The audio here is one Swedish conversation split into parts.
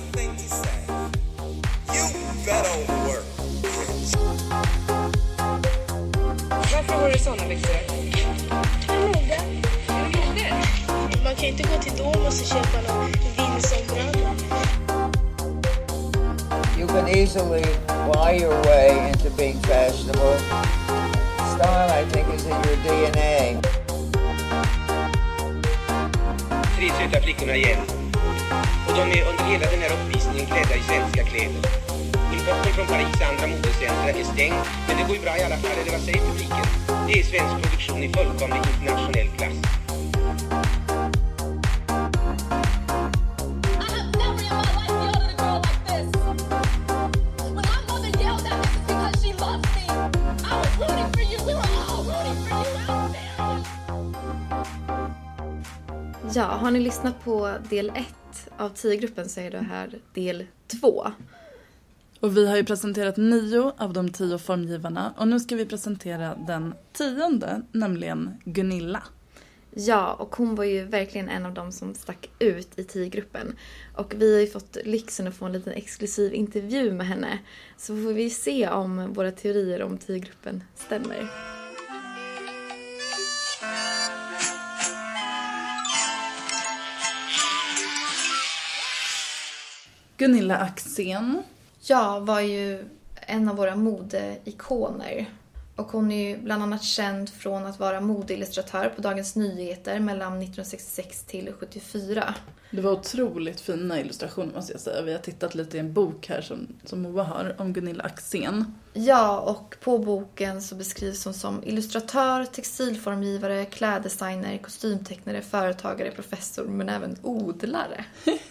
one thing. You better work. Varför har du såna byxor? Mode. Mode? Man kan inte gå till Domus och köpa någon vindsombralla. You can easily buy your way into being fashionable. Style, I think, is in your DNA. tre söta flickorna igen. Och de är under hela den här uppvisningen klädda i svenska kläder. Importen från Paris och andra modecentra är stängd, men det går ju bra i alla fall, eller vad säger publiken? Det är svensk produktion i fullkomlig internationell klass. Ja, har ni lyssnat på del 1 av 10-gruppen så är det här del 2. Och vi har ju presenterat nio av de tio formgivarna och nu ska vi presentera den tionde, nämligen Gunilla. Ja, och hon var ju verkligen en av dem som stack ut i 10-gruppen. Och vi har ju fått lyxen att få en liten exklusiv intervju med henne. Så får vi se om våra teorier om 10-gruppen stämmer. Gunilla Axén. Ja, var ju en av våra modeikoner. Och hon är ju bland annat känd från att vara modeillustratör på Dagens Nyheter mellan 1966 till 74. Det var otroligt fina illustrationer måste jag säga. Vi har tittat lite i en bok här som, som Moa har om Gunilla Axén. Ja, och på boken så beskrivs hon som illustratör, textilformgivare, kläddesigner, kostymtecknare, företagare, professor men även odlare.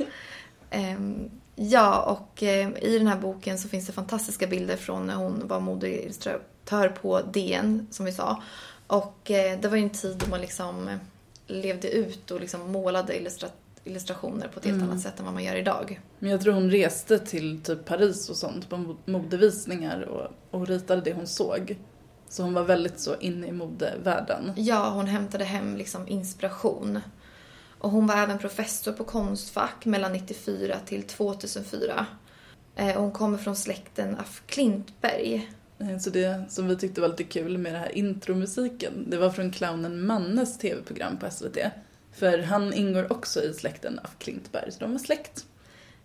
Ehm, ja, och eh, i den här boken så finns det fantastiska bilder från när hon var modeillustratör på DN, som vi sa. Och eh, det var ju en tid då man liksom eh, levde ut och liksom målade illustra- illustrationer på ett helt annat sätt än vad man gör idag. Men jag tror hon reste till typ Paris och sånt på mo- modevisningar och, och ritade det hon såg. Så hon var väldigt så inne i modevärlden. Ja, hon hämtade hem liksom inspiration. Och hon var även professor på Konstfack mellan 94 till 2004. Eh, och hon kommer från släkten af Klintberg. Eh, Så det som vi tyckte var lite kul med den här intromusiken, det var från clownen Mannes tv-program på SVT. För han ingår också i släkten af Klintberg, så de var släkt.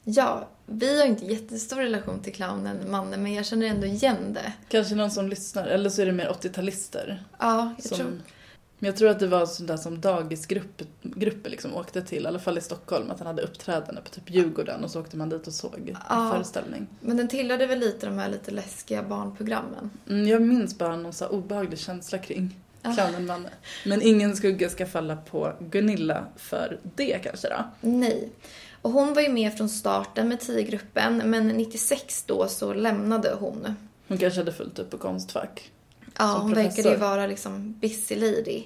Ja, vi har inte jättestor relation till clownen Manne, men jag känner ändå igen det. Kanske någon som lyssnar, eller så är det mer 80-talister. Ja, jag Som, tror... men jag tror att det var sånt där som dagisgrupper grupper liksom åkte till, i alla fall i Stockholm, att han hade uppträdande på typ Djurgården och så åkte man dit och såg Ja. föreställning. Men den tillhörde väl lite de här lite läskiga barnprogrammen. Mm, jag minns bara någon så obehaglig känsla kring clownen Manne. Men ingen skugga ska falla på Gunilla för det kanske då. Nej. Och hon var ju med från starten med 10-gruppen, men 96 då så lämnade hon. Hon kanske hade fullt upp på Konstfack. Ja, som hon verkade ju vara liksom busy lady.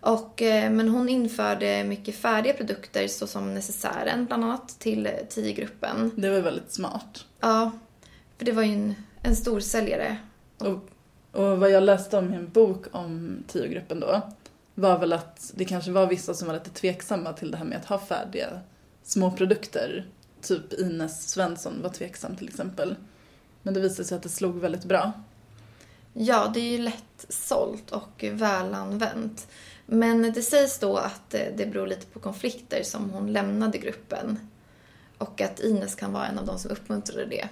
Och, eh, men hon införde mycket färdiga produkter såsom necessären bland annat till 10-gruppen. Det var väldigt smart. Ja, för det var ju en, en stor säljare. Och, och vad jag läste om i en bok om tiogruppen då var väl att det kanske var vissa som var lite tveksamma till det här med att ha färdiga små produkter. Typ Ines Svensson var tveksam till exempel. Men det visade sig att det slog väldigt bra. Ja, det är ju lätt sålt och välanvänt. Men det sägs då att eh, det beror lite på konflikter som hon lämnade gruppen. Och att Ines kan vara en av de som uppmuntrade det.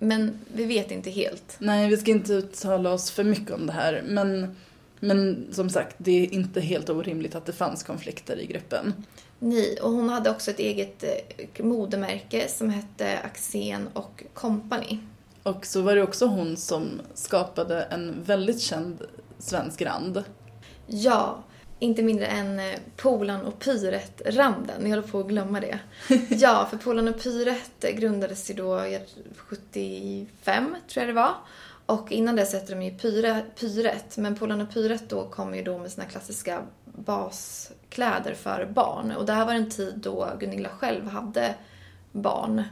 Men vi vet inte helt. Nej, vi ska inte uttala oss för mycket om det här. Men, men som sagt, det är inte helt orimligt att det fanns konflikter i gruppen. Nej, och hon hade också ett eget eh, modemärke som hette Axén och Company. Och så var det också hon som skapade en väldigt känd svensk rand. Ja, inte mindre än eh, Polan och Pyret-randen. Ni håller på att glömma det. Ja, för Polan och Pyret grundades ju då eh, 75, tror jag det var. Och innan dess hette de ju Pyre, Pyret. Men Polan och Pyret då kom ju då med sina klassiska baskläder för barn. Och det här var en tid då Gunilla själv hade barn.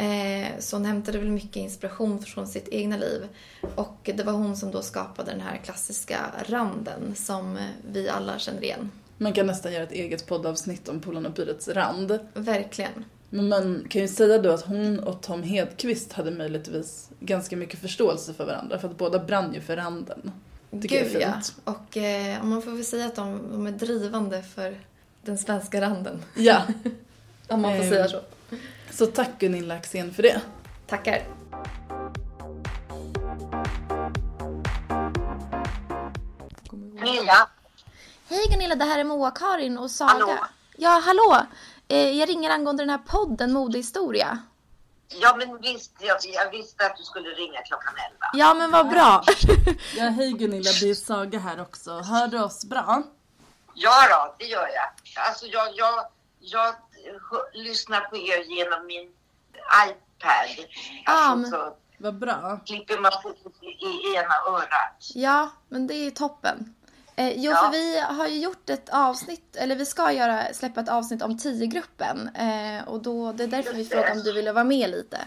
Eh, så hon hämtade väl mycket inspiration från sitt egna liv. Och det var hon som då skapade den här klassiska randen som eh, vi alla känner igen. Man kan nästan göra ett eget poddavsnitt om Polarn och Pyrets rand. Verkligen. Men man kan ju säga då att hon och Tom Hedqvist hade möjligtvis ganska mycket förståelse för varandra för att båda brann ju för randen. Tycker Gud ja. Och eh, man får väl säga att de, de är drivande för den svenska randen. Ja, Om man får Ehm. säga så. Så tack Gunilla Axén för det. Tackar. Gunilla, Hej Gunilla, det här är Moa, Karin och Saga. Hallå. Ja, hallå! Eh, jag ringer angående den här podden Modehistoria. ja men visst, jag, jag visste att du skulle ringa klockan 11. Ja, men vad bra. Ja, hej Gunilla, det är Saga här också. Hör du oss bra? Ja då, det gör jag. Alltså jag, jag, jag lyssnar på er genom min iPad. Ja, Alltså, men- så Vad bra. klipper man på i, i ena örat. Ja, men det är ju toppen. Eh, jo, Ja. för vi har ju gjort ett avsnitt, eller vi ska göra, släppa ett avsnitt om 10-gruppen. Eh, och då, det är därför vi Just det. frågade om du ville vara med lite.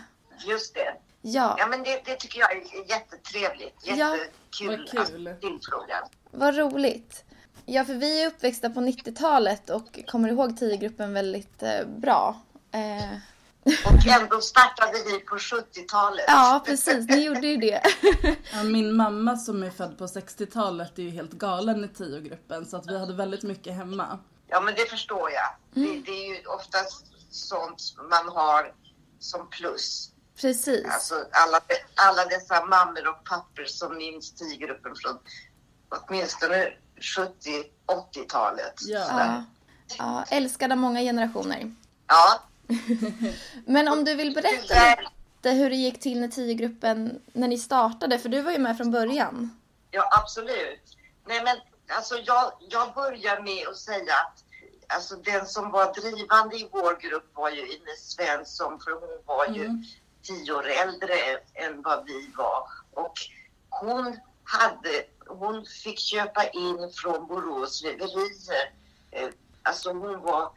Just det. Ja, Ja men det, det tycker jag är jättetrevligt. Ja. Jättekul Vad kul. att tillfrågan. vad roligt. Ja, för vi är uppväxta på 90-talet och kommer ihåg 10-gruppen väldigt eh, bra. Eh, Och ändå startade vi på 70-talet. ja, precis. Ni gjorde ju det. Ja, min mamma som är född på 60-talet är ju helt galen i tiogruppen så att vi hade väldigt mycket hemma. Ja, men det förstår jag. Det, det är ju oftast sånt man har som plus. precis. Alltså alla, alla dessa mammor och pappor som minns tiogruppen från åtminstone 70-80-talet. Ja. Ja, ja, älskad av många generationer. Ja, Men om du vill berätta lite hur det gick till när 10-gruppen, när ni startade, för du var ju med från början. ja absolut. Nej, men alltså jag, jag börjar med att säga att alltså, den som var drivande i vår grupp var ju Ines Svensson, för hon var ju tio år äldre än vad vi var. Och hon, hade, hon fick köpa in från Borås reverier. Eh, alltså hon var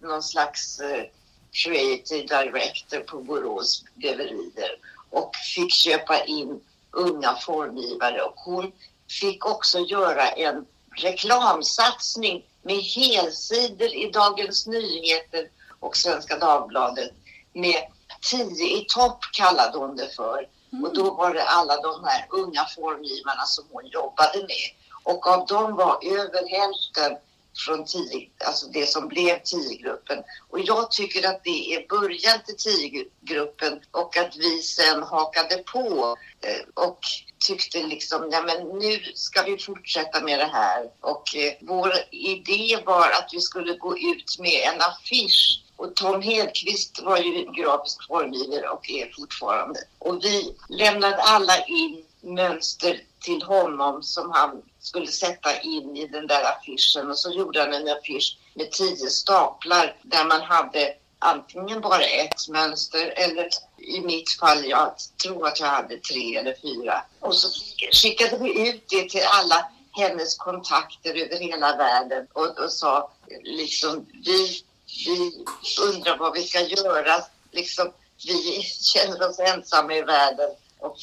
någon slags eh, creative director på Borås reverier och fick köpa in unga formgivare. Och hon fick också göra en reklamsatsning med helsidor i Dagens Nyheter och Svenska Dagbladet med tio i topp kallade hon det för. Och då var det alla de här unga formgivarna som hon jobbade med. Och av dem var över hälften från tio, alltså det som blev tiogruppen. Och jag tycker att det är början till tiogruppen och att vi sen hakade på eh, och tyckte liksom, ja men nu ska vi fortsätta med det här. Och eh, vår idé var att vi skulle gå ut med en affisch och Tom Hedqvist var ju grafisk formgivare och är fortfarande. Och vi lämnade alla in mönster till honom som han skulle sätta in i den där affischen och så gjorde han en affisch med tio staplar där man hade antingen bara ett mönster eller i mitt fall, jag tror att jag hade tre eller fyra. Och så skickade vi ut det till alla hennes kontakter över hela världen och, och sa liksom vi, vi undrar vad vi ska göra. Liksom, vi känner oss ensamma i världen och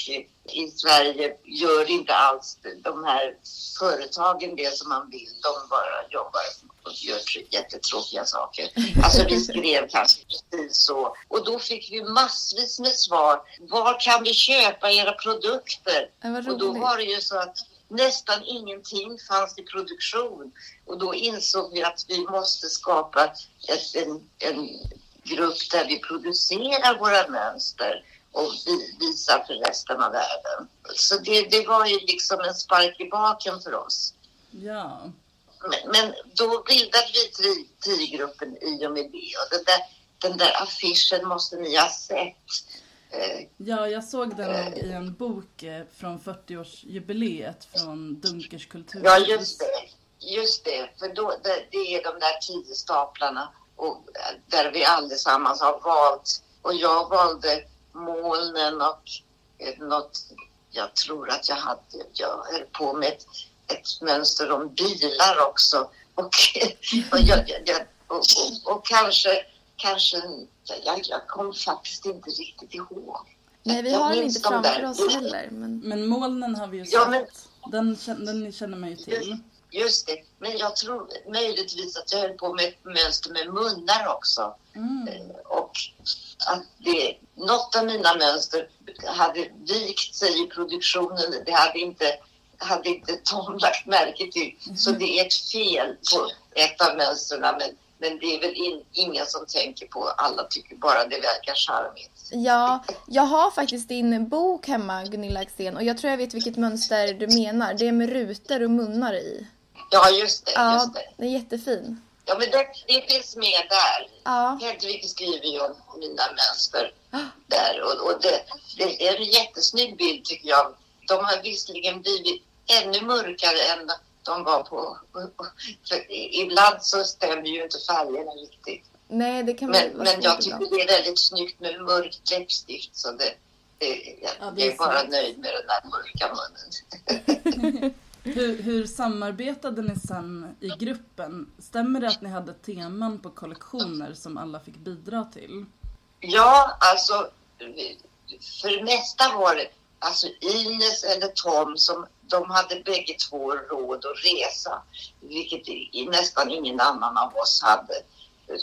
i Sverige gör inte alls de här företagen det som man vill. De bara jobbar och gör tr- jättetråkiga saker. Alltså vi skrev kanske precis så. Och då fick vi massvis med svar. Var kan vi köpa era produkter? Och då var det ju så att nästan ingenting fanns i produktion. Och då insåg vi att vi måste skapa ett, en, en grupp där vi producerar våra mönster och vi visar för resten av världen. Så det, det var ju liksom en spark i baken för oss. Ja. Men, men då bildade vi TI-gruppen i och med det. Och den där, den där affischen måste ni ha sett. Eh, Ja, jag såg den nog i en bok eh, från 40-årsjubileet från Dunkers kulturhus. Ja, just det. Just det, för då, det, det är de där tio staplarna och eh, där vi allesammans har valt. Och jag valde molnen och eh, något, jag tror att jag hade, jag höll på med ett, ett mönster om bilar också. Och, och, jag, jag, och, och, och kanske, kanske, jag, jag kom faktiskt inte riktigt ihåg. Nej, vi Jag har den inte där. framför oss heller. Men... Men molnen har vi ju sett. Ja, men- Den, känner, den känner man ju till. Just det, men jag tror möjligtvis att jag höll på med ett mönster med munnar också. Mm. Eh, och att det, något av mina mönster hade vikt sig i produktionen. Det hade inte, hade inte Tom lagt märke till. Så det är ett fel på ett av mönstren. Men, men det är väl in, ingen som tänker på. Alla tycker bara det verkar charmigt. Ja, jag har faktiskt din bok hemma, Gunilla Axén, och jag tror jag vet vilket mönster du menar. Det är med rutor och munnar i. Ja, just det. Ja, Just det. den är jättefin. Ja, men det, det finns med där. Ja. Hedvig skriver ju om mina mönster där och, och det, det är en jättesnygg bild tycker jag. De har visserligen blivit ännu mörkare än de var på... För ibland så stämmer ju inte färgerna riktigt. Nej, det kan Men, vara men jag tycker ibland. det är väldigt snyggt med mörkt läppstift så det, det, jag, Ja, det jag är är bara nöjd med den där mörka munnen. Hur, hur samarbetade ni sen i gruppen? Stämmer det att ni hade teman på kollektioner som alla fick bidra till? Ja, alltså för det mesta var det alltså Ines eller Tom som de hade bägge två råd att resa, vilket nästan ingen annan av oss hade.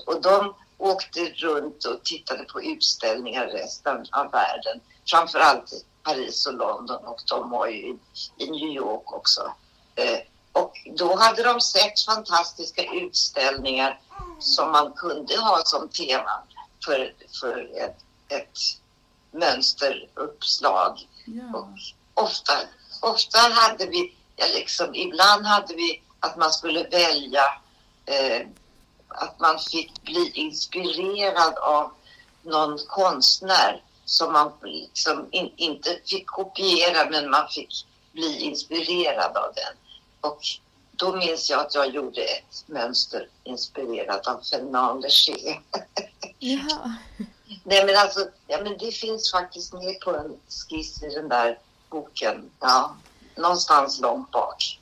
Och de åkte runt och tittade på utställningar i resten av världen, framförallt i Paris och London och de var ju i, i New York också. Eh, och då hade de sett fantastiska utställningar som man kunde ha som tema för, för ett, ett mönsteruppslag. Ja. Och ofta, ofta hade vi, ja, liksom, ibland hade vi att man skulle välja eh, att man fick bli inspirerad av någon konstnär som man liksom in, inte fick kopiera men man fick bli inspirerad av den. Och då minns jag att jag gjorde ett mönster inspirerat av Fernand Léger. Jaha. Nej men alltså, ja, men det finns faktiskt med på en skiss i den där boken. Ja, någonstans långt bak.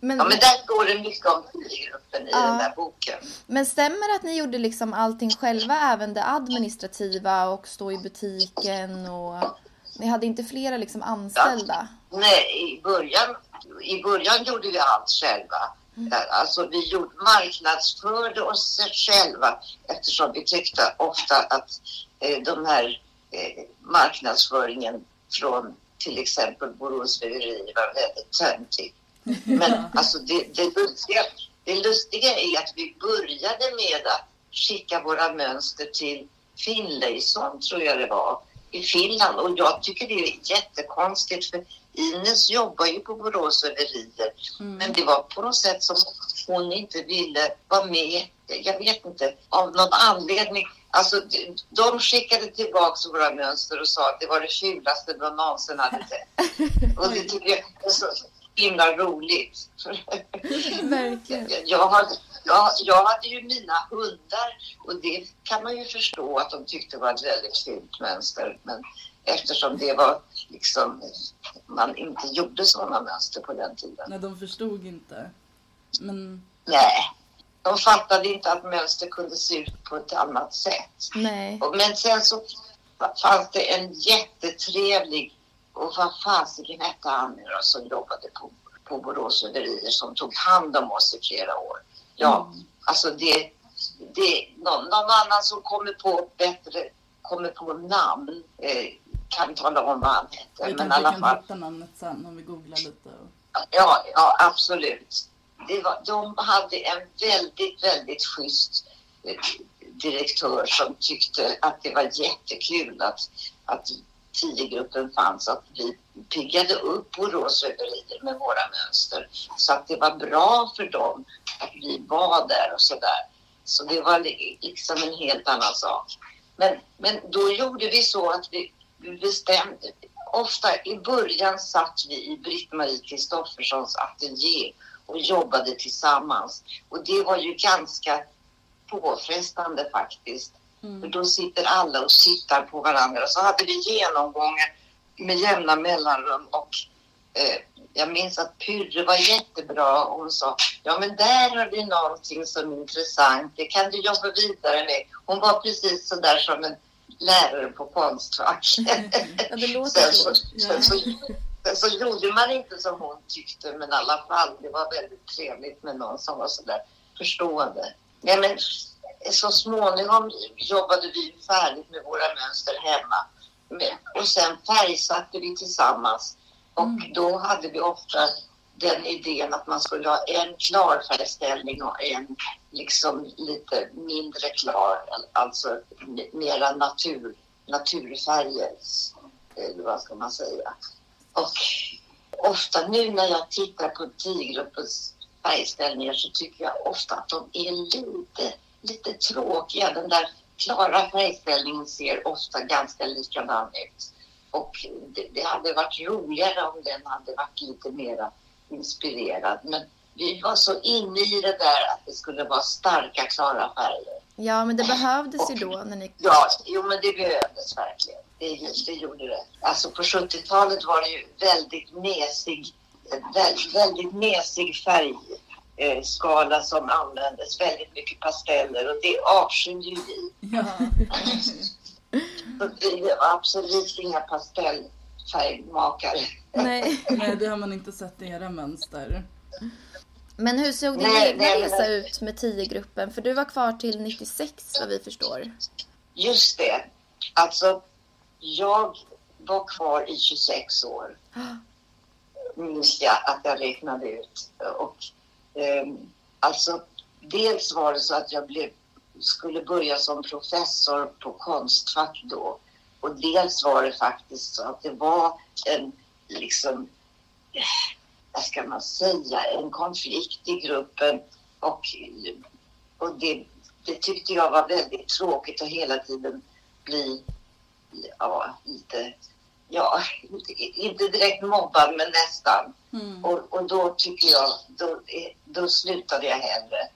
Men, Ja men där står det mycket om gruppen i Ja. den där boken. men stämmer det att ni gjorde liksom allting själva, även det administrativa och stå i butiken och ni hade inte flera liksom anställda? Nej, i början, i början gjorde vi allt själva. Ja, Alltså vi gjorde, marknadsförde oss själva eftersom vi tyckte ofta att eh, de här eh, marknadsföringen från till exempel Borås Väveri var väldigt töntig. Men alltså det, det, lustiga, det lustiga är att vi började med att skicka våra mönster till Finlayson, tror jag det var, i Finland. Och jag tycker det är jättekonstigt för Ines jobbar ju på Borås Väverier. Men det var på något sätt som hon inte ville vara med. Jag vet inte, av någon anledning. Alltså, de- de skickade tillbaka våra mönster och sa att det var det fulaste de någonsin hade sett. Och det tycker jag är så himla roligt. Verkligen. Jag, jag, hade, jag, jag hade ju mina hundar och det kan man ju förstå att de tyckte var ett väldigt fint mönster. Men eftersom det var liksom, man inte gjorde sådana mönster på den tiden. Nej, de förstod inte. Men Nej, de fattade inte att mönster kunde se ut på ett annat sätt. Nej. Och- Men sen så fanns det en jättetrevlig, och vad fasiken hette han nu då, som jobbade på, på Borås Väverier som tog hand om oss i flera år. Ja, alltså det, det någon, någon annan som kommer på bättre, kommer på namn eh, kan tala om vad han heter. vi Men i alla kan fall, hitta namnet sen om vi googlar lite. Och... Ja, ja absolut. Det var, de hade en väldigt, väldigt schysst eh, direktör som tyckte att det var jättekul att, att tiogruppen fanns, att vi piggade upp Borås rederier med våra mönster. Så att det var bra för dem att vi var där och sådär. Så det var liksom en helt annan sak. Men, men då gjorde vi så att vi bestämde. Ofta i början satt vi i Britt-Marie Kristofferssons ateljé och jobbade tillsammans. Och det var ju ganska påfrestande faktiskt. För då sitter alla och tittar på varandra. Så hade vi genomgångar med jämna mellanrum och eh, jag minns att Pyrre var jättebra och hon sa ja men där har vi någonting som är intressant, det kan du jobba vidare med. Hon var precis så där som en lärare på Konstfack. Ja, det låter sen, så, så. så, sen så gjorde man inte som hon tyckte men i alla fall det var väldigt trevligt med någon som var så där förstående. Ja, men så småningom jobbade vi färdigt med våra mönster hemma. Och sen färgsatte vi tillsammans. Och då hade vi ofta den idén att man skulle ha en klar färgställning och en liksom lite mindre klar, alltså mera natur, naturfärger. Eller vad ska man säga? Och ofta nu när jag tittar på T-gruppens färgställningar så tycker jag ofta att de är lite, lite tråkiga. Den där klara färgställningen ser ofta ganska likadan ut. Och det, det hade varit roligare om den hade varit lite mera inspirerad. Men vi var så inne i det där att det skulle vara starka, klara färger. Ja, men det behövdes ju då när ni... Ja, jo men det behövdes verkligen. Det, det gjorde det. Alltså på 70-talet var det ju väldigt mesig, väldigt, väldigt mesig färgskala som användes. Väldigt mycket pasteller och det avskyr ju vi. Ja. Vi var absolut inga pastellfärgmakare. Nej. Nej, det har man inte sett i era mönster. Men hur såg din Nej, egna nej, men- resa ut med 10-gruppen? För du var kvar till 96 vad vi förstår. Just det. Alltså, jag var kvar i 26 år. Minns jag att jag räknade ut. Och, ehm, alltså, dels var det så att jag blev, skulle börja som professor på Konstfack då. Och dels var det faktiskt så att det var en, liksom, eh, vad ska man säga, en konflikt i gruppen. Och, och det, det tyckte jag var väldigt tråkigt att hela tiden bli ja, lite, ja, inte, inte direkt mobbad men nästan. Mm. Och, och då tycker jag, då, då slutade jag hellre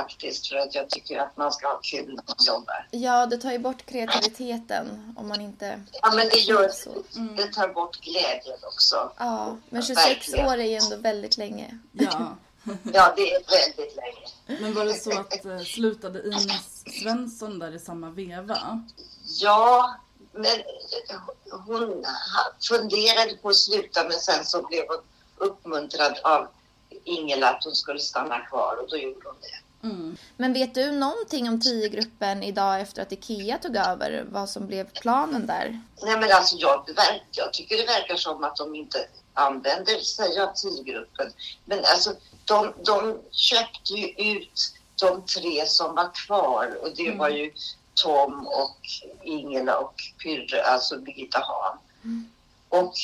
faktiskt för att jag tycker att man ska ha kul när man jobbar. Ja, det tar ju bort kreativiteten om man inte... Ja men det gör Så. det tar bort glädjen också. Ja, men 26 Verkligen. år är ju ändå väldigt länge. Ja. Ja det är väldigt länge. Men var det så att eh, slutade Ines Svensson där i samma veva? Ja, men hon ha- funderade på att sluta men sen så blev hon uppmuntrad av Ingela att hon skulle stanna kvar och då gjorde hon det. Mm. Men vet du någonting om 10-gruppen idag efter att Ikea tog över? Vad som blev planen där? Nej men alltså jag, jag tycker det verkar som att de inte använder sig av TIE-gruppen. Men alltså de, de köpte ju ut de tre som var kvar och det var ju Tom och Ingela och Pyrre, alltså Birgitta Hahn. Och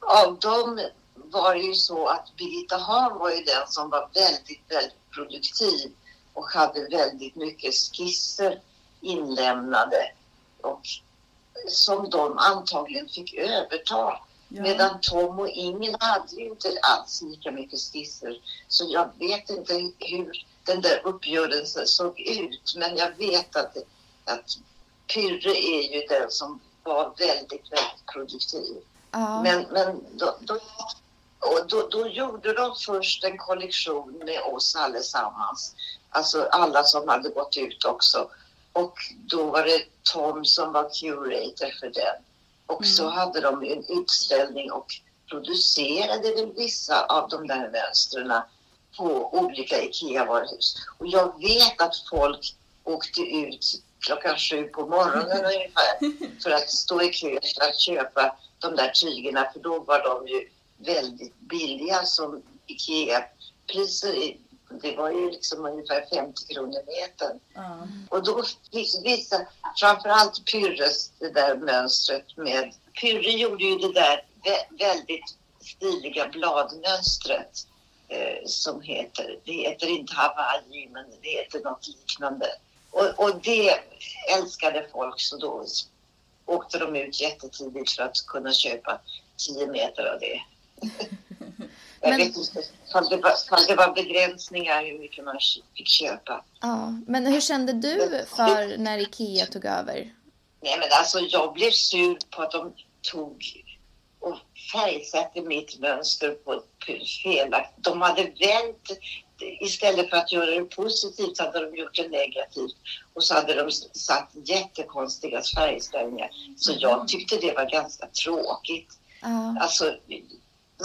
av dem var det ju så att Birgitta Hahn var ju den som var väldigt, väldigt produktiv och hade väldigt mycket skisser inlämnade och som de antagligen fick överta. Ja. Medan Tom och Ingen hade ju inte alls lika mycket skisser. Så jag vet inte hur den där uppgörelsen såg ut. Men jag vet att, att Pyrre är ju den som var väldigt, väldigt produktiv. Ja. Men, men då, då, och då, då gjorde de först en kollektion med oss allesammans. Alltså alla som hade gått ut också. Och då var det Tom som var curator för den. Och så hade de en utställning och producerade väl vissa av de där mönstren på olika IKEA-varuhus. Och jag vet att folk åkte ut klockan sju på morgonen ungefär för att stå i kö för att köpa de där tygerna för då var de ju väldigt billiga som IKEA-priser. Det var ju liksom ungefär 50 kronor metern. Ja. Och då fick vissa, framförallt Pyrres, det där mönstret med... Pyrre gjorde ju det där vä- väldigt stiliga bladmönstret eh, som heter, det heter inte Hawaii men det heter något liknande. Och, och det älskade folk så då åkte de ut jättetidigt för att kunna köpa 10 meter av det. Jag Men- vet inte ifall det, var, ifall det var begränsningar hur mycket man fick köpa. ja. Men hur kände du för när Ikea tog över? Nej men alltså jag blev sur på att de tog och färgsatte mitt mönster på ett felaktigt. De hade vänt istället för att göra det positivt hade de gjort det negativt. Och så hade de satt jättekonstiga färgställningar. Så jag tyckte det var ganska tråkigt. Ja. Alltså,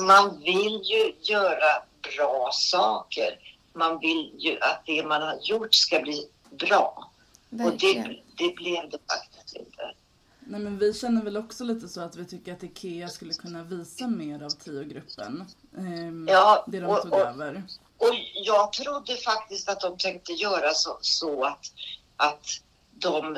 man vill ju göra bra saker. Man vill ju att det man har gjort ska bli bra. Och Verkligen. det, det blev det faktiskt inte. Nej men vi känner väl också lite så att vi tycker att IKEA skulle kunna visa mer av Tio-gruppen. Ehm, Ja, det de och- tog och- över. Och jag trodde faktiskt att de tänkte göra så, så att, att de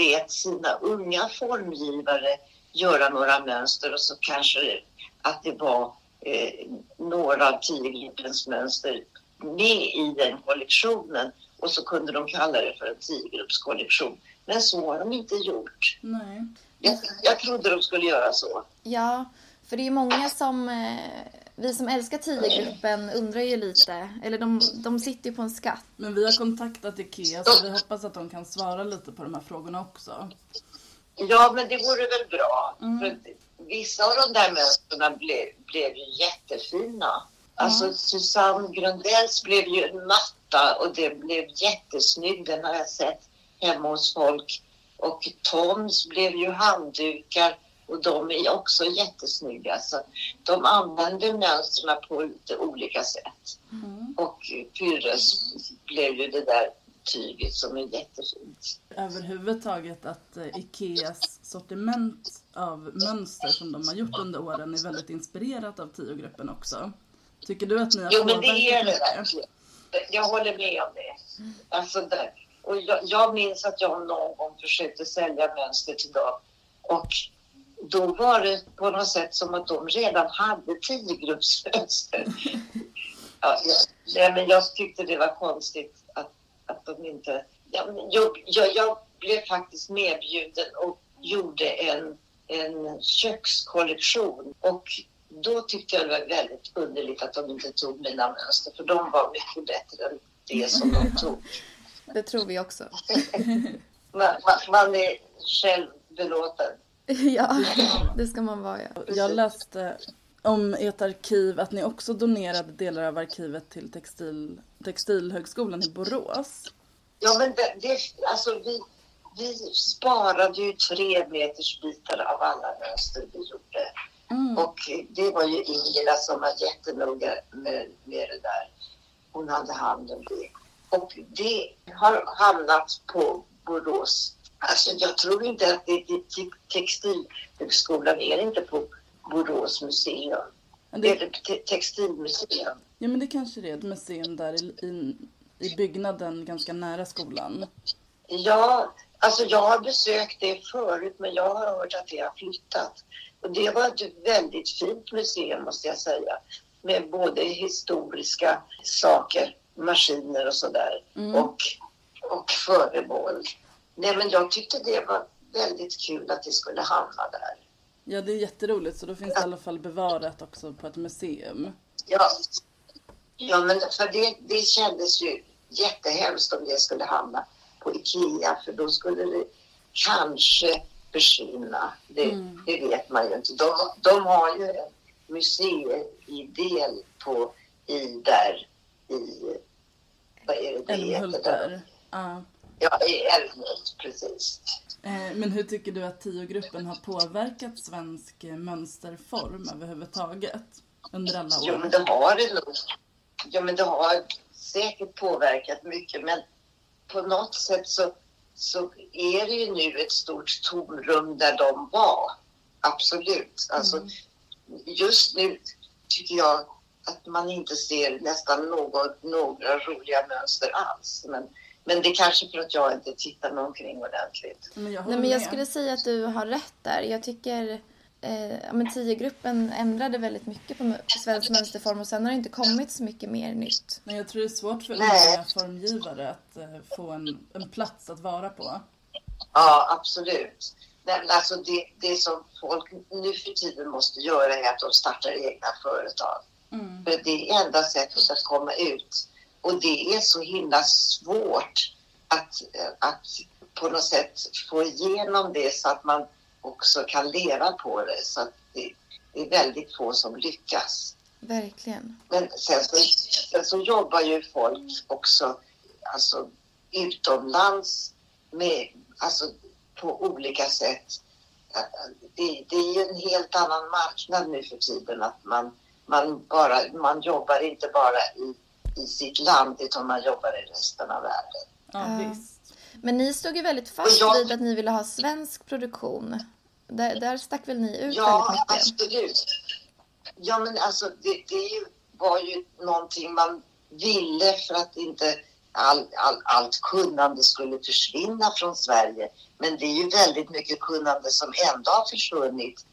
lät sina unga formgivare göra några mönster och så kanske att det var eh, några av tiogruppens mönster med i den kollektionen och så kunde de kalla det för en tiogruppskollektion. Men så har de inte gjort. Nej. Jag, jag trodde de skulle göra så. Ja, för det är många som... Eh, vi som älskar Tiogruppen undrar ju lite. Eller de, de sitter ju på en skatt. Men vi har kontaktat IKEA så vi hoppas att de kan svara lite på de här frågorna också. Ja, men det vore väl bra. För att vissa av de där mönstren blev, blev ju jättefina. Alltså Susanne Grundells blev ju en matta och det blev jättesnygg. Den har jag sett hemma hos folk. Och Toms blev ju handdukar och de är också jättesnygga. Så de använder mönstren på lite olika sätt. Och Pyrrhus blev ju det där tyget som är jättefint. Överhuvudtaget att eh, Ikeas sortiment av mönster som de har gjort under åren är väldigt inspirerat av Tio-gruppen också. Tycker du att ni har Jo, men det är det verkligen. Jag håller med om det. Alltså där. Och jag, jag minns att jag någon gång försökte sälja mönster till dem. Och då var det på något sätt som att de redan hade tiogruppsmönster. ja, nej, men jag tyckte det var konstigt att, att de inte... Jag, jag, jag blev faktiskt medbjuden och gjorde en, en kökskollektion. Och då tyckte jag det var väldigt underligt att de inte tog mina mönster för de var mycket bättre än det som de tog. Det tror vi också. Man, man, man är själv belåten. ja, det ska man vara. Ja. Jag läste om ert arkiv att ni också donerade delar av arkivet till textil, Textilhögskolan i Borås. Ja, men det, det, alltså vi, vi sparade ju tre meters bitar av alla mönster vi gjorde. Mm. Och det var ju Ingela som var jättenoga med, med det där. Hon hade hand om det. Och det har hamnat på Borås. Alltså jag tror inte att det till Textilhögskolan är inte på Borås museum. Det te- textilmuseum. ja men det kanske det är ett museum där i, i, i byggnaden ganska nära skolan. Ja, alltså jag har besökt det förut men jag har hört att det har flyttat. Och det var ett väldigt fint museum måste jag säga. Med både historiska saker, maskiner och sådär. Och, och föremål. Nej men jag tyckte det var väldigt kul att det skulle hamna där. Ja det är jätteroligt så då finns det i alla fall bevarat också på ett museum. Ja, ja men för det, det kändes ju jättehemskt om det skulle hamna på Ikea för då skulle det kanske försvinna. Det, det vet man ju inte. De, de har ju en museidel på i där i vad är det det Älmhult heter där? Ja, i Älmhult precis. Eh, Men hur tycker du att Tio-gruppen har påverkat svensk eh, mönsterform överhuvudtaget under alla Jo, år? men det har det nog. Ja, men det har säkert påverkat mycket, men på något sätt så, så är det ju nu ett stort tomrum där de var. Absolut. Alltså, Just nu tycker jag att man inte ser nästan något, några roliga mönster alls. Men, men det är kanske för att jag inte tittar mig omkring ordentligt. Men jag Nej, men jag skulle säga att du har rätt där. Jag tycker eh, men Tio-gruppen ändrade väldigt mycket på svensk mönsterform och sen har det inte kommit så mycket mer nytt. Men jag tror det är svårt för unga formgivare att eh, få en, en plats att vara på. Ja, absolut. Men alltså det, det som folk nu för tiden måste göra är att de startar egna företag. Mm. För det är enda sättet att komma ut. Och det är så himla svårt att, att på något sätt få igenom det så att man också kan leva på det. Så att det, det är väldigt få som lyckas. Verkligen. Men sen så, sen så jobbar ju folk också alltså, utomlands med, alltså, på olika sätt. Det, det är ju en helt annan marknad nu för tiden. Att man, man, bara, man jobbar inte bara i, i sitt land utan man jobbar i resten av världen. Ja. Men ni stod ju väldigt fast jag- vid att ni ville ha svensk produktion. Där, där stack väl ni ut Ja, väldigt mycket? absolut. Ja, men alltså det, det var ju någonting man ville för att inte all, all, allt kunnande skulle försvinna från Sverige. Men det är ju väldigt mycket kunnande som ändå har försvunnit.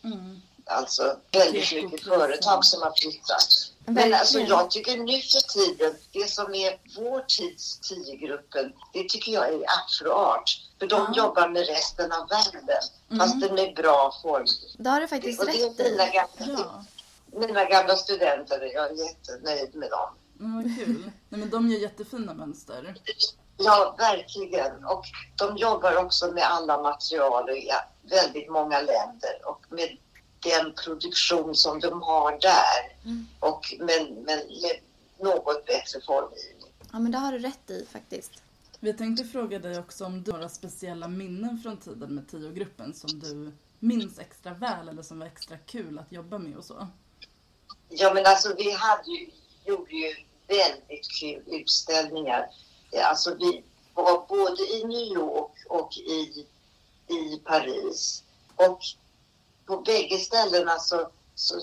Alltså väldigt mycket företag som har flyttat. Men alltså jag tycker nu för tiden, det som är vår tids tiogruppen, det tycker jag är afroart. För de jobbar med resten av världen, fast det med bra form. Det har du faktiskt Och det rätt är mina gamla, Ja, mina gamla studenter, jag är jättenöjd med dem. mm, vad kul. Nej men de gör jättefina mönster. Ja, verkligen. Och de jobbar också med alla material i väldigt många länder och med den produktion som de har där. Och men, men med något bättre formgivning. Ja, men det har du rätt i faktiskt. Vi tänkte fråga dig också om du har några speciella minnen från tiden med Tio-gruppen som du minns extra väl eller som var extra kul att jobba med och så. Ja, men alltså vi hade ju, gjorde ju väldigt kul utställningar. Alltså vi var både i New York och i, i Paris. Och på bägge ställena så, så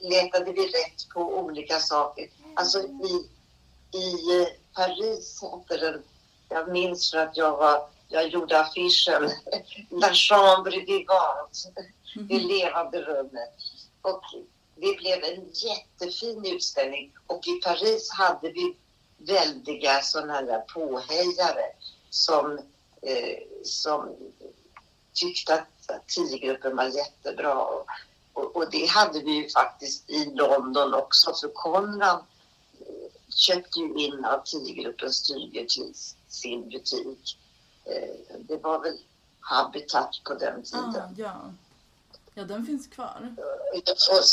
letade vi rätt på olika saker. Alltså i, i eh, Paris hette den, jag minns för att jag var, jag gjorde affischen. La Chambre Vivante, det levande rummet. Och det blev en jättefin utställning. Och i Paris hade vi väldiga sådana här påhejare som, eh, som tyckte att, att tiogruppen var jättebra. Och, och, och det hade vi ju faktiskt i London också för Konrad eh, köpte ju in av tiogruppens tyger till sin butik. Eh, det var väl Habitat på den tiden. Ah, ja. Ja, den finns kvar. Och,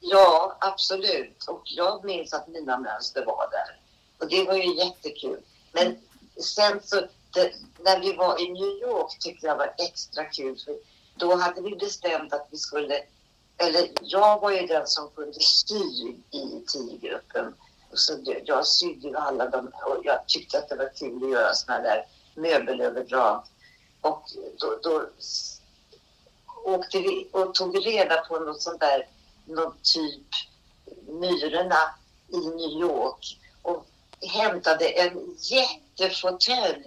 ja, absolut. Och jag minns att mina mönster var där. Och det var ju jättekul. Men sen så, det, när vi var i New York tyckte jag var extra kul. För då hade vi bestämt att vi skulle, eller jag var ju den som kunde sy i tiogruppen. Och Så jag sydde ju alla de, och jag tyckte att det var kul att göra såna där möbelöverdrag. Och då, då åkte vi och tog reda på något sånt där, någon typ Myrorna i New York och hämtade en jättefåtölj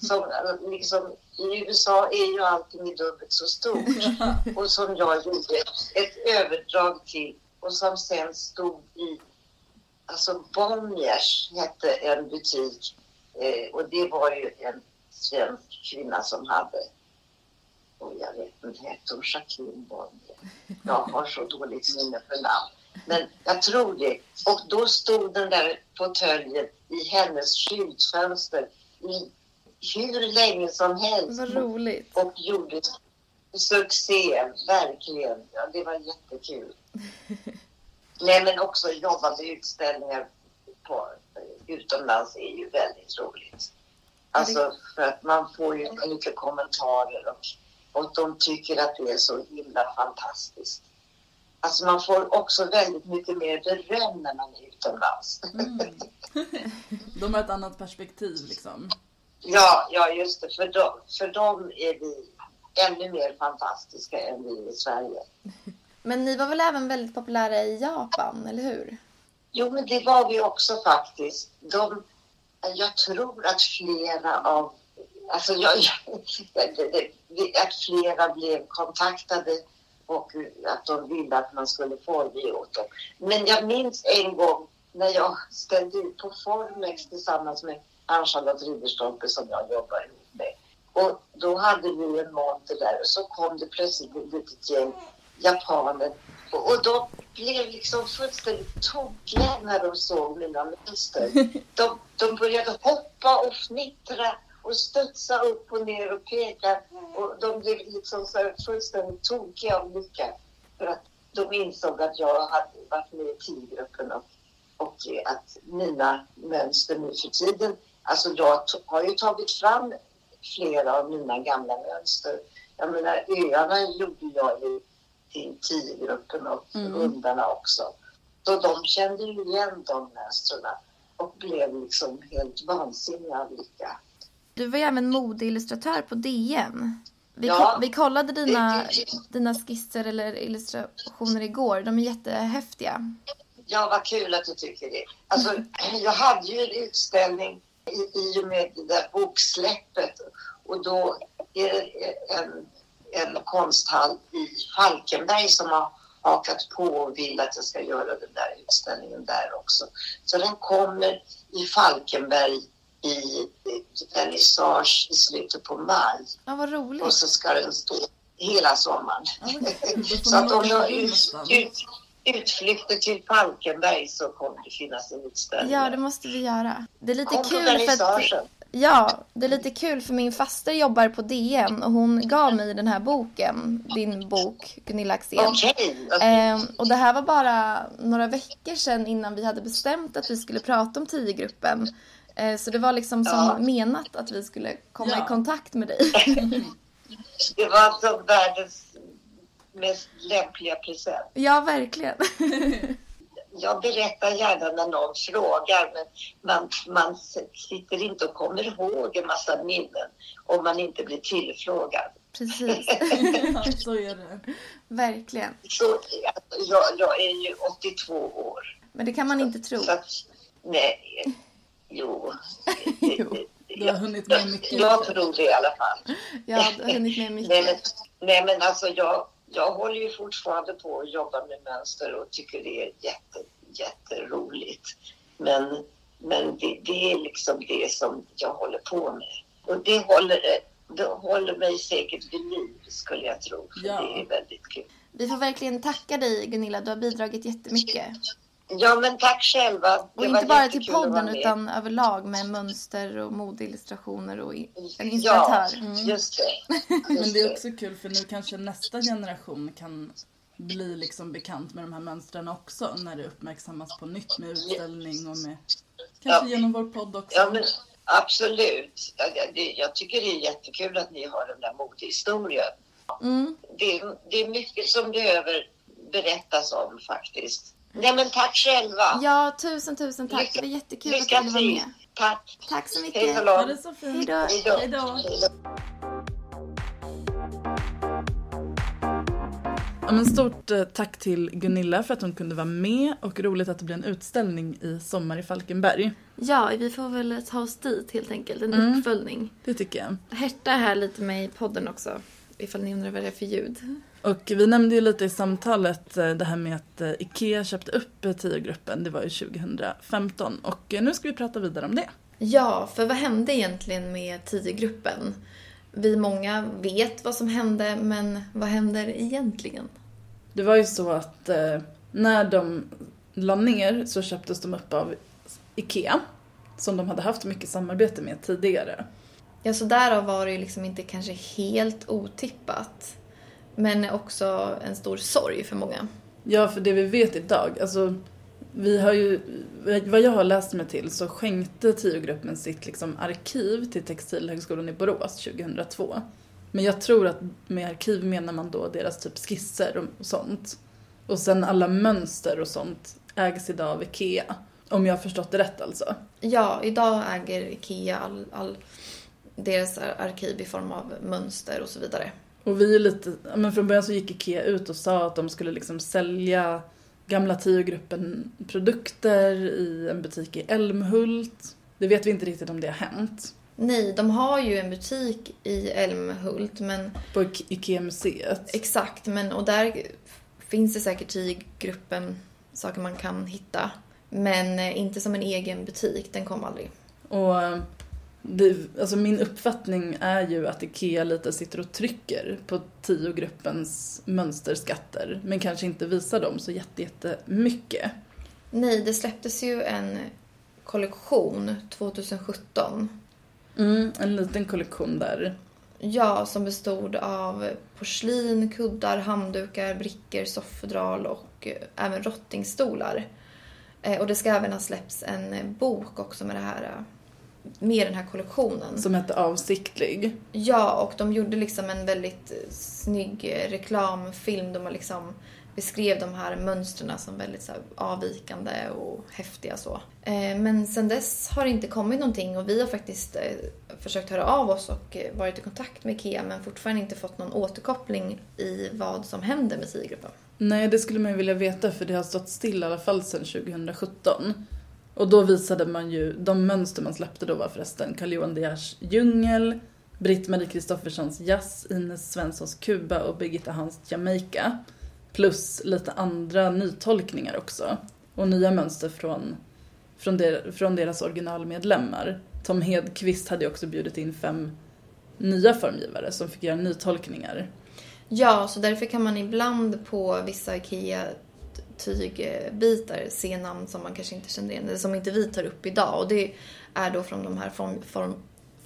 som eh, liksom i USA är ju allting dubbelt så stort och som jag gjorde ett överdrag till och som sen stod i alltså Bonniers hette en butik eh, och det var ju en svensk kvinna som hade och jag vet inte, hette hon Jacqueline Bonnier? Jag har så dåligt minne för namn. Men jag tror det. Och då stod den där fåtöljen i hennes skyltfönster i hur länge som helst Vad roligt. och gjorde succé, verkligen. Ja, det var jättekul. Nej, men också jobba med utställningar på, utomlands är ju väldigt roligt. Alltså för att man får ju mycket kommentarer och, och de tycker att det är så himla fantastiskt. Alltså man får också väldigt mycket mer beröm när man är utomlands. De har ett annat perspektiv liksom. Ja, ja just det. För dem, för dem är vi ännu mer fantastiska än vi i Sverige. Men ni var väl även väldigt populära i Japan, eller hur? Jo, men det var vi också faktiskt. De, jag tror att flera av... Alltså jag, att flera blev kontaktade och att de ville att man skulle formge åt dem. Men jag minns en gång när jag ställde ut på Formex tillsammans med Ann-Charlotte Ridderstolpe som jag jobbar ihop med. Och då hade vi en monter där och så kom det plötsligt ett litet gäng japaner och, och de blev liksom fullständigt tokiga när de såg mina mönster. De, de började hoppa och fnittra och studsa upp och ner och peka. Och de blev liksom så fullständigt tokiga av lycka. För att de insåg att jag hade varit med i tiogruppen och, och att mina mönster nu för tiden, alltså jag har ju tagit fram flera av mina gamla mönster. Jag menar öarna gjorde jag ju till tiogruppen och hundarna också. Så de kände ju igen de mönstren och blev liksom helt vansinniga av lycka. Du var ju även modeillustratör på DN. Vi, Ja. ko- vi kollade dina, Det- det- dina skisser eller illustrationer igår. De är jättehäftiga. Ja, vad kul att du tycker det. Alltså, jag hade ju en utställning i, i och med det där boksläppet och då är det en, en konsthall i Falkenberg som har hakat på och vill att jag ska göra den där utställningen där också. Så den kommer i Falkenberg i vernissage i slutet på maj Ja, vad roligt. och så ska den stå hela sommaren. Får Så att om jag ut, ut, utflykter till Falkenberg så kommer det finnas en utställning. Ja, det måste vi göra. Det är lite Kom kul för att... Ja, det är lite kul för min faster jobbar på DN och hon gav mig den här boken, din bok, Gunilla Axén. Okej. Ehm, och det här var bara några veckor sedan innan vi hade bestämt att vi skulle prata om tiogruppen. Eh, så det var liksom som Ja. menat att vi skulle komma Ja. i kontakt med dig. Det var alltså världens mest lämpliga present. ja, verkligen. Jag berättar gärna när någon frågar men man, man sitter inte och kommer ihåg en massa minnen om man inte blir tillfrågad. Precis, Ja, så är det. verkligen. Så, jag, jag är ju 82 år. Men det kan man inte tro. Så att, nej, jo. Jo, Du har hunnit med mycket. Jag tror det i alla fall. Ja, du har hunnit med Nej men, mycket. nej, men alltså jag, jag håller ju fortfarande på att jobba med mönster och tycker det är jätte, jätteroligt. Men, men det, det är liksom det som jag håller på med. Och det håller, det håller mig säkert vid liv skulle jag tro. För Ja. det är väldigt kul. Vi får verkligen tacka dig Gunilla, du har bidragit jättemycket. Ja men tack själva. Det Och var inte bara till podden utan överlag med mönster och modeillustrationer och en Ja, inspiratör. just det. Men Just det är också kul för nu kanske nästa generation kan bli liksom bekant med de här mönstren också när det uppmärksammas på nytt med utställning och med kanske Ja. genom vår podd också. Ja, men absolut. Jag, jag tycker det är jättekul att ni har den där modehistorien. Mm. Det, det är mycket som behöver berättas om faktiskt. Nej men tack själva. Ja, tusen tusen tack. Det var jättekul att du Lycka ville vara till. med. Tack. Tack så Hej mycket. så Ha långt. det så fint. Hej då. Hej. Hej. Hej då. Ja, men stort eh, tack till Gunilla för att hon kunde vara med och roligt att det blir en utställning i sommar i Falkenberg. Ja, vi får väl ta oss dit helt enkelt. En Mm. uppföljning. Det tycker jag. Herta är här lite med i podden också. Ifall ni undrar vad det är för ljud. Och vi nämnde ju lite i samtalet eh, det här med att eh, IKEA köpte upp eh, tiogruppen. Det var ju 2015 och nu ska vi prata vidare om det. Ja, för vad hände egentligen med tiogruppen? Vi många vet vad som hände, men vad händer egentligen? Det var ju så att när de la ner så köptes de upp av IKEA som de hade haft mycket samarbete med tidigare. Ja, så därav var det ju liksom inte kanske helt otippat. Men också en stor sorg för många. Ja, för det vi vet idag, alltså vi har ju, vad jag har läst mig till så skänkte tiogruppen sitt liksom arkiv till Textilhögskolan i Borås 2002. Men jag tror att med arkiv menar man då deras typ skisser och sånt. Och sen alla mönster och sånt ägs idag av IKEA. Om jag har förstått det rätt alltså. Ja, idag äger IKEA all, all deras ar- arkiv i form av mönster och så vidare. Och vi är lite, men från början så gick IKEA ut och sa att de skulle liksom sälja gamla tiogruppen produkter i en butik i Älmhult. Det vet vi inte riktigt om det har hänt. Nej, de har ju en butik i Älmhult, men På Ik- IKEA-museet. exakt, men och där finns det säkert i gruppen saker man kan hitta. Men eh, inte som en egen butik, den kom aldrig. Och eh, det, alltså min uppfattning är ju att IKEA lite sitter och trycker på tiogruppens mönsterskatter. Men kanske inte visar dem så jätte, jättemycket. Nej, det släpptes ju en kollektion 2017. Mm, en liten kollektion där. Ja, som bestod av porslin, kuddar, handdukar, brickor, soffodral och eh, även rottingstolar. Eh, Och det ska även ha släppts en bok också med det här eh, med den här kollektionen. Som hette Avsiktlig. Ja, och de gjorde liksom en väldigt eh, snygg eh, reklamfilm. De har liksom beskrev de här mönstren som väldigt så avvikande och häftiga så. Eh, men sen dess har det inte kommit någonting och vi har faktiskt försökt höra av oss och varit i kontakt med IKEA men fortfarande inte fått någon återkoppling i vad som händer med TIE-gruppen. Nej, det skulle man ju vilja veta för det har stått still i alla fall sedan 2017. Och då visade man ju, de mönster man släppte då var förresten Carl-Johan De Geers Djungel, Britt-Marie Kristofferssons Jazz, Ines Svenssons Kuba och Birgitta Hans Jamaica. Plus lite andra nytolkningar också. Och nya mönster från, från, der, från deras originalmedlemmar. Tom Hedqvist hade ju också bjudit in fem nya formgivare som fick göra nytolkningar. Ja, så därför kan man ibland på vissa IKEA tygbitar se namn som man kanske inte känner igen, eller som inte vi tar upp idag. Och det är då från de här form, form,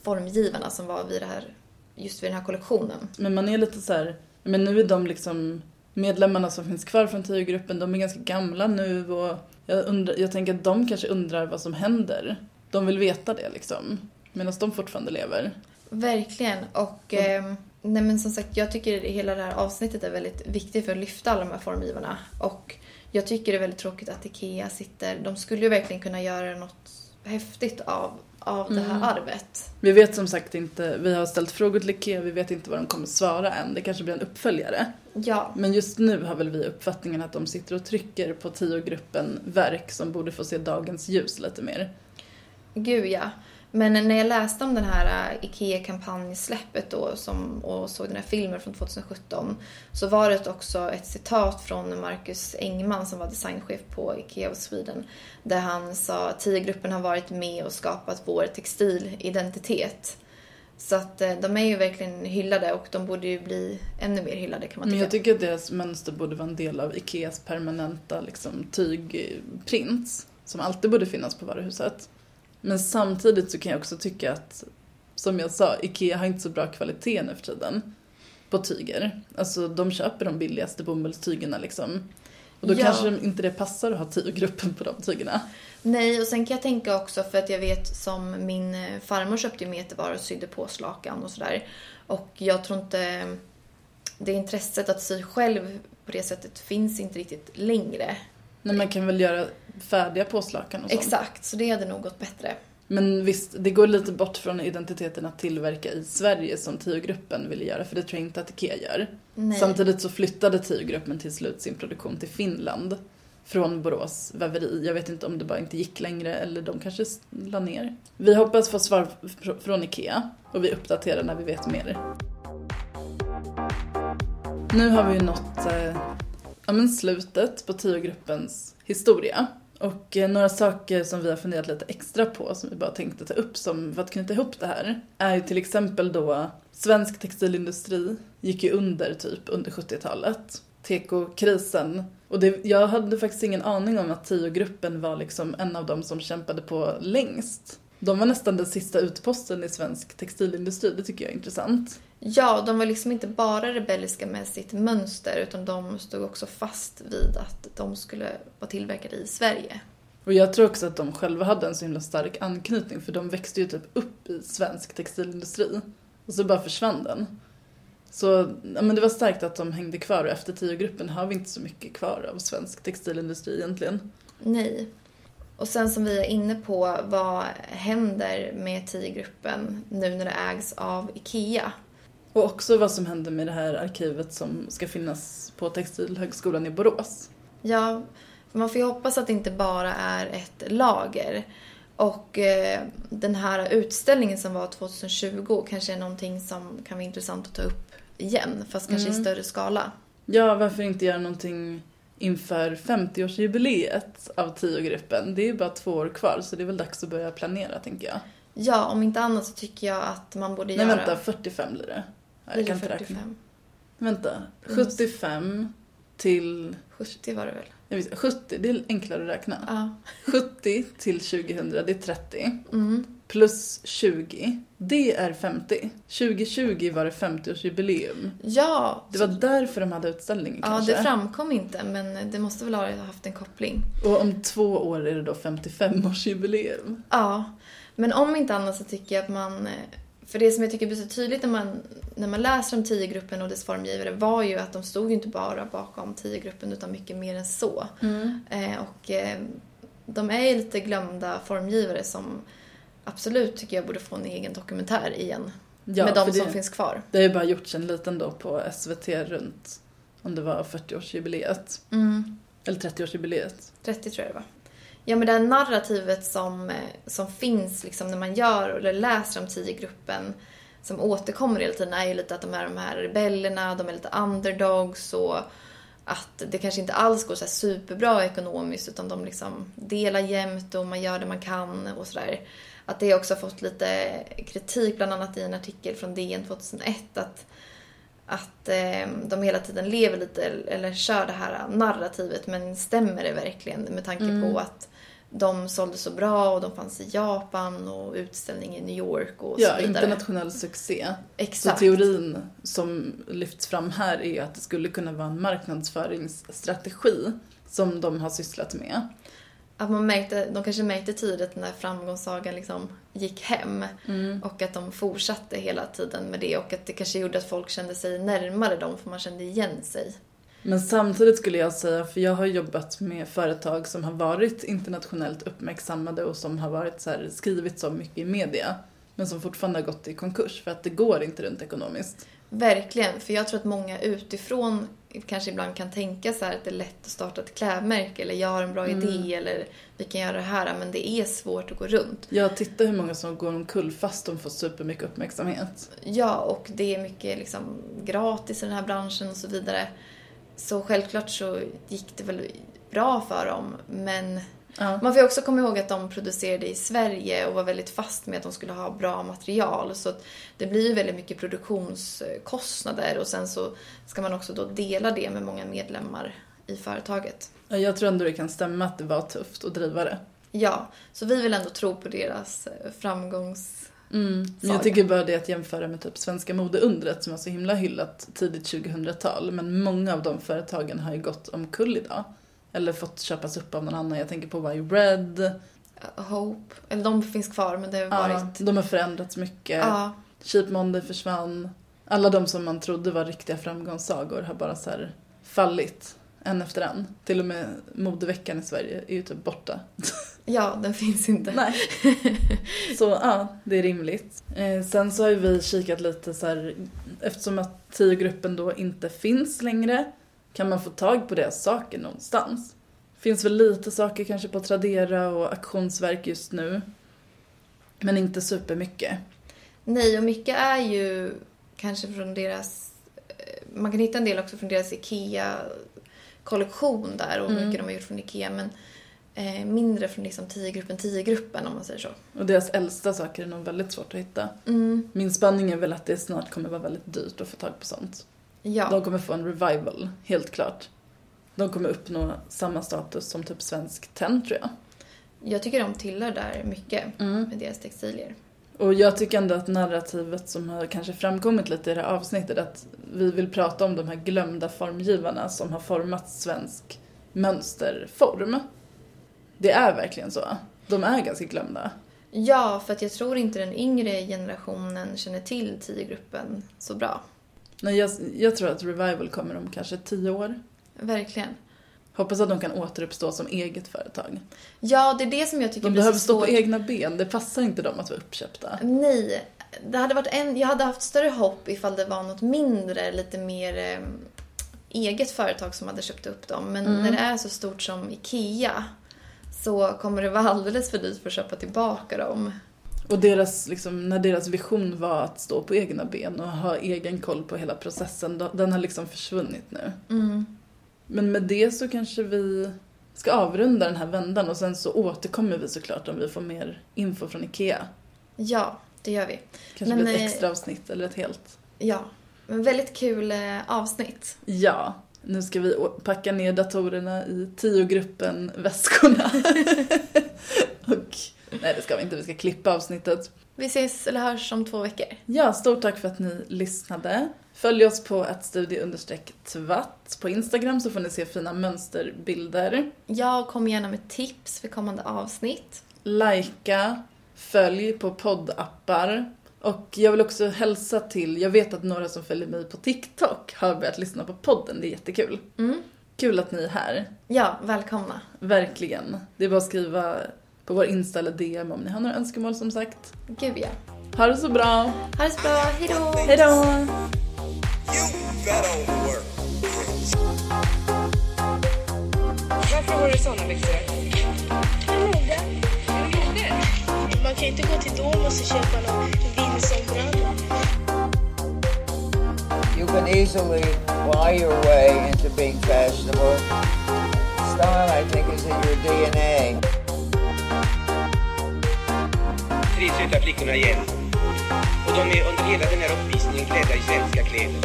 formgivarna som var vid det här, just vid den här kollektionen. Men man är lite så här, men nu är de liksom medlemmarna som finns kvar från TIO-gruppen, de är ganska gamla nu och jag, undrar, jag tänker att de kanske undrar vad som händer. De vill veta det liksom, medan de fortfarande lever. Verkligen. Och eh, nej men som sagt, jag tycker hela det här avsnittet är väldigt viktigt för att lyfta alla de här formgivarna. Och jag tycker det är väldigt tråkigt att IKEA sitter... De skulle ju verkligen kunna göra något häftigt av, av det här arvet. Vi vet som sagt inte, vi har ställt frågor till IKEA, vi vet inte vad de kommer svara än. Det kanske blir en uppföljare. Ja, Men just nu har väl vi uppfattningen att de sitter och trycker på TIO-gruppen verk som borde få se dagens ljus lite mer. gud ja. Men när jag läste om den här äh, IKEA-kampanjsläppet då som, och såg den här filmen från 2017 så var det också ett citat från Marcus Engman som var designchef på IKEA of Sweden där han sa att TIE-gruppen har varit med och skapat vår textilidentitet. Så att eh, de är ju verkligen hyllade och de borde ju bli ännu mer hyllade kan man Men tycka. jag tycker att deras mönster borde vara en del av Ikeas permanenta liksom, tygprints. Som alltid borde finnas på varuhuset. Men samtidigt så kan jag också tycka att, som jag sa, Ikea har inte så bra kvalitet nu för tiden. På tyger. Alltså de köper de billigaste bomullstygerna liksom. Och då Ja. kanske inte det passar att ha tyggruppen på de tygerna. Nej, och sen kan jag tänka också för att jag vet som min eh, farmor köpte ju metervaror och sydde påslakan och sådär. Och jag tror inte det intresset att sy själv på det sättet finns inte riktigt längre. Men man kan väl göra färdiga påslakan och sånt. Exakt, så det hade nog gått bättre. Men visst, det går lite bort från identiteten att tillverka i Sverige som TIO-gruppen ville göra, för det tror jag inte att Ikea gör. Nej. Samtidigt så flyttade TIO-gruppen till slut sin produktion till Finland från Borås väveri. Jag vet inte om det bara inte gick längre eller de kanske la ner. Vi hoppas få svar fr- från Ikea och vi uppdaterar när vi vet mer. Nu har vi ju nått eh, ja, men slutet på TIO-gruppens historia. Och eh, några saker som vi har funderat lite extra på som vi bara tänkte ta upp som för att knyta ihop det här är ju till exempel då svensk textilindustri gick ju under typ under 70-talet. Tekokrisen. Och det, jag hade faktiskt ingen aning om att TIO-gruppen var liksom en av de som kämpade på längst. De var nästan den sista utposten i svensk textilindustri, det tycker jag är intressant. Ja, de var liksom inte bara rebelliska med sitt mönster utan de stod också fast vid att de skulle vara tillverkade i Sverige. Och jag tror också att de själva hade en så himla stark anknytning för de växte ju typ upp i svensk textilindustri. Och så bara försvann den. Så ja, men det var starkt att de hängde kvar och efter tio-gruppen har vi inte så mycket kvar av svensk textilindustri egentligen. Nej. Och sen som vi är inne på, vad händer med TIE-gruppen nu när det ägs av IKEA? Och också vad som händer med det här arkivet som ska finnas på Textilhögskolan i Borås. Ja, man får ju hoppas att det inte bara är ett lager. Och eh, den här utställningen som var 2020 kanske är någonting som kan vara intressant att ta upp igen, fast kanske i större skala. Ja, varför inte göra någonting inför 50-årsjubileet av tio-gruppen? Det är bara två år kvar så det är väl dags att börja planera tänker jag. Ja, om inte annat så tycker jag att man borde Nej göra... vänta, 45 blir det. Nej, Blir jag kan det inte räkna. 45? Vänta, 75 till... 70 var det väl? Jag vet, 70, det är enklare att räkna. Ja. 70 till 2000, det är 30. Mm. Plus 20, det är 50. 2020 var det 50-årsjubileum. Ja, Det var därför de hade utställningen ja, kanske. det framkom inte men det måste väl ha haft en koppling. Och om två år är det då 55-årsjubileum. Ja, men om inte annat så tycker jag att man eh, För det som jag tycker blir så tydligt när man, när man läser om tiogruppen och dess formgivare var ju att de stod ju inte bara bakom tiogruppen utan mycket mer än så. Eh, och eh, de är ju lite glömda formgivare som absolut tycker jag borde få en egen dokumentär igen. Ja, med de för det- som finns kvar. Det har ju bara gjorts en liten då på SVT runt, om det var 40-årsjubileet. Mm. Eller 30-årsjubileet. 30 tror jag det var. Ja men det här narrativet som, eh, som finns liksom när man gör eller läser om tiogruppen som återkommer hela tiden är ju lite att de är de här rebellerna, de är lite underdogs och att det kanske inte alls går så superbra ekonomiskt utan de liksom delar jämnt och man gör det man kan och sådär. Att det också fått lite kritik bland annat i en artikel från DN 2001 att att eh, de hela tiden lever lite eller kör det här narrativet men stämmer det verkligen med tanke Mm. på att de sålde så bra och de fanns i Japan och utställning i New York och Ja, så vidare. internationell succé. Exakt. Så teorin som lyfts fram här är att det skulle kunna vara en marknadsföringsstrategi som de har sysslat med. Att man märkte, de kanske märkte tidigt när framgångssagan liksom gick hem Mm. och att de fortsatte hela tiden med det och att det kanske gjorde att folk kände sig närmare dem för man kände igen sig. Men samtidigt skulle jag säga, för jag har jobbat med företag som har varit internationellt uppmärksammade och som har varit så här, skrivit så mycket i media. Men som fortfarande har gått i konkurs för att det går inte runt ekonomiskt. Verkligen, för jag tror att många utifrån kanske ibland kan tänka så här att det är lätt att starta ett klädmärke eller jag har en bra Mm. idé eller vi kan göra det här men det är svårt att gå runt. Jag tittar hur många som går omkull fast de får supermycket uppmärksamhet. Ja, och det är mycket liksom gratis i den här branschen och så vidare. Så självklart så gick det väl bra för dem men Ja. man får ju också komma ihåg att de producerade i Sverige och var väldigt fast med att de skulle ha bra material. Så att det blir ju väldigt mycket produktionskostnader och sen så ska man också då dela det med många medlemmar i företaget. Ja, Jag tror ändå det kan stämma att det var tufft att driva det. Ja, så vi vill ändå tro på deras eh, framgångs... Mm. Men jag tycker bara det att jämföra med typ svenska modeundret som var så himla hyllat tidigt 2000-tal. Men många av de företagen har ju gått omkull idag. Eller fått köpas upp av någon annan. Jag tänker på Why Red. Hope. Eller de finns kvar men det har Ja, varit... de har förändrats mycket. Ja, Cheap Monday försvann. Alla de som man trodde var riktiga framgångssagor har bara så fallit. En efter en. Till och med modeveckan i Sverige är ju typ borta. ja, den finns inte. Nej. Så ja, det är rimligt. Eh, sen så har ju vi kikat lite så här, eftersom att tiogruppen då inte finns längre, kan man få tag på deras saker någonstans? Finns väl lite saker kanske på Tradera och auktionsverk just nu. Men inte supermycket. Nej, och mycket är ju kanske från deras... eh, Man kan hitta en del också från deras IKEA-kollektion där och Mm. mycket de har gjort från IKEA men eh, mindre från liksom 10-gruppen, 10-gruppen om man säger så. Och deras äldsta saker är nog väldigt svårt att hitta. Mm, Min spaning är väl att det snart kommer vara väldigt dyrt att få tag på sånt. Ja. De kommer få en revival, helt klart. De kommer uppnå samma status som typ svensk tenn tror jag. Jag tycker de tillhör där mycket Mm. med deras textilier. Och jag tycker ändå att narrativet som har kanske framkommit lite i det här avsnittet, att vi vill prata om de här glömda formgivarna som har format svensk mönsterform. Det är verkligen så. De är ganska glömda. Ja, för att jag tror inte den yngre generationen känner till 10-gruppen så bra. Nej, jag, jag tror att Revival kommer om kanske tio år. Verkligen. Hoppas att de kan återuppstå som eget företag. Ja, det är det som jag tycker De blir behöver så stå på egna ben, det passar inte dem att vara uppköpta. Nej. Det hade varit en, jag hade haft större hopp ifall det var något mindre, lite mer eh, eget företag som hade köpt upp dem. Men Mm. när det är så stort som IKEA så kommer det vara alldeles för dyrt för att köpa tillbaka dem. Och deras, liksom, när deras vision var att stå på egna ben och ha egen koll på hela processen, den har liksom försvunnit nu. Mm. Men med det så kanske vi ska avrunda den här vändan och sen så återkommer vi såklart om vi får mer info från IKEA. Ja, det gör vi. Kanske Men, blir ett eh, extra avsnitt eller ett helt. Ja, men väldigt kul eh, avsnitt. Ja, nu ska vi packa ner datorerna i tiogruppen väskorna. och, nej det ska vi inte, vi ska klippa avsnittet. Vi ses eller hörs om två veckor. Ja, stort tack för att ni lyssnade. Följ oss på att studie tvatt på Instagram så får ni se fina mönsterbilder. Jag kom gärna med tips för kommande avsnitt. Lajka, följ på poddappar. Och jag vill också hälsa till, jag vet att några som följer mig på TikTok har börjat lyssna på podden, det är jättekul. Mm. Kul att ni är här, Ja, välkomna. verkligen. Det är bara att skriva på vår Insta eller DM om ni har några önskemål som sagt. Gud ja. Ha det så bra! Ha det så bra, hejdå! Hejdå! Varför har du såna byxor? Jag mode. Mode? Man kan inte gå till Domus och köpa någon vindsombralla. You can easily buy your way into being fashionable. Style, I think, is in your DNA. Tre söta flickorna igen. Och de är under hela den här uppvisningen klädda i svenska kläder.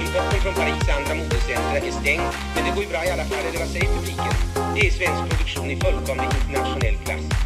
Importen från Paris andra modecentra är stängd, men det går ju bra i alla fall, eller vad säger publiken? Det är svensk produktion i fullkomlig internationell klass.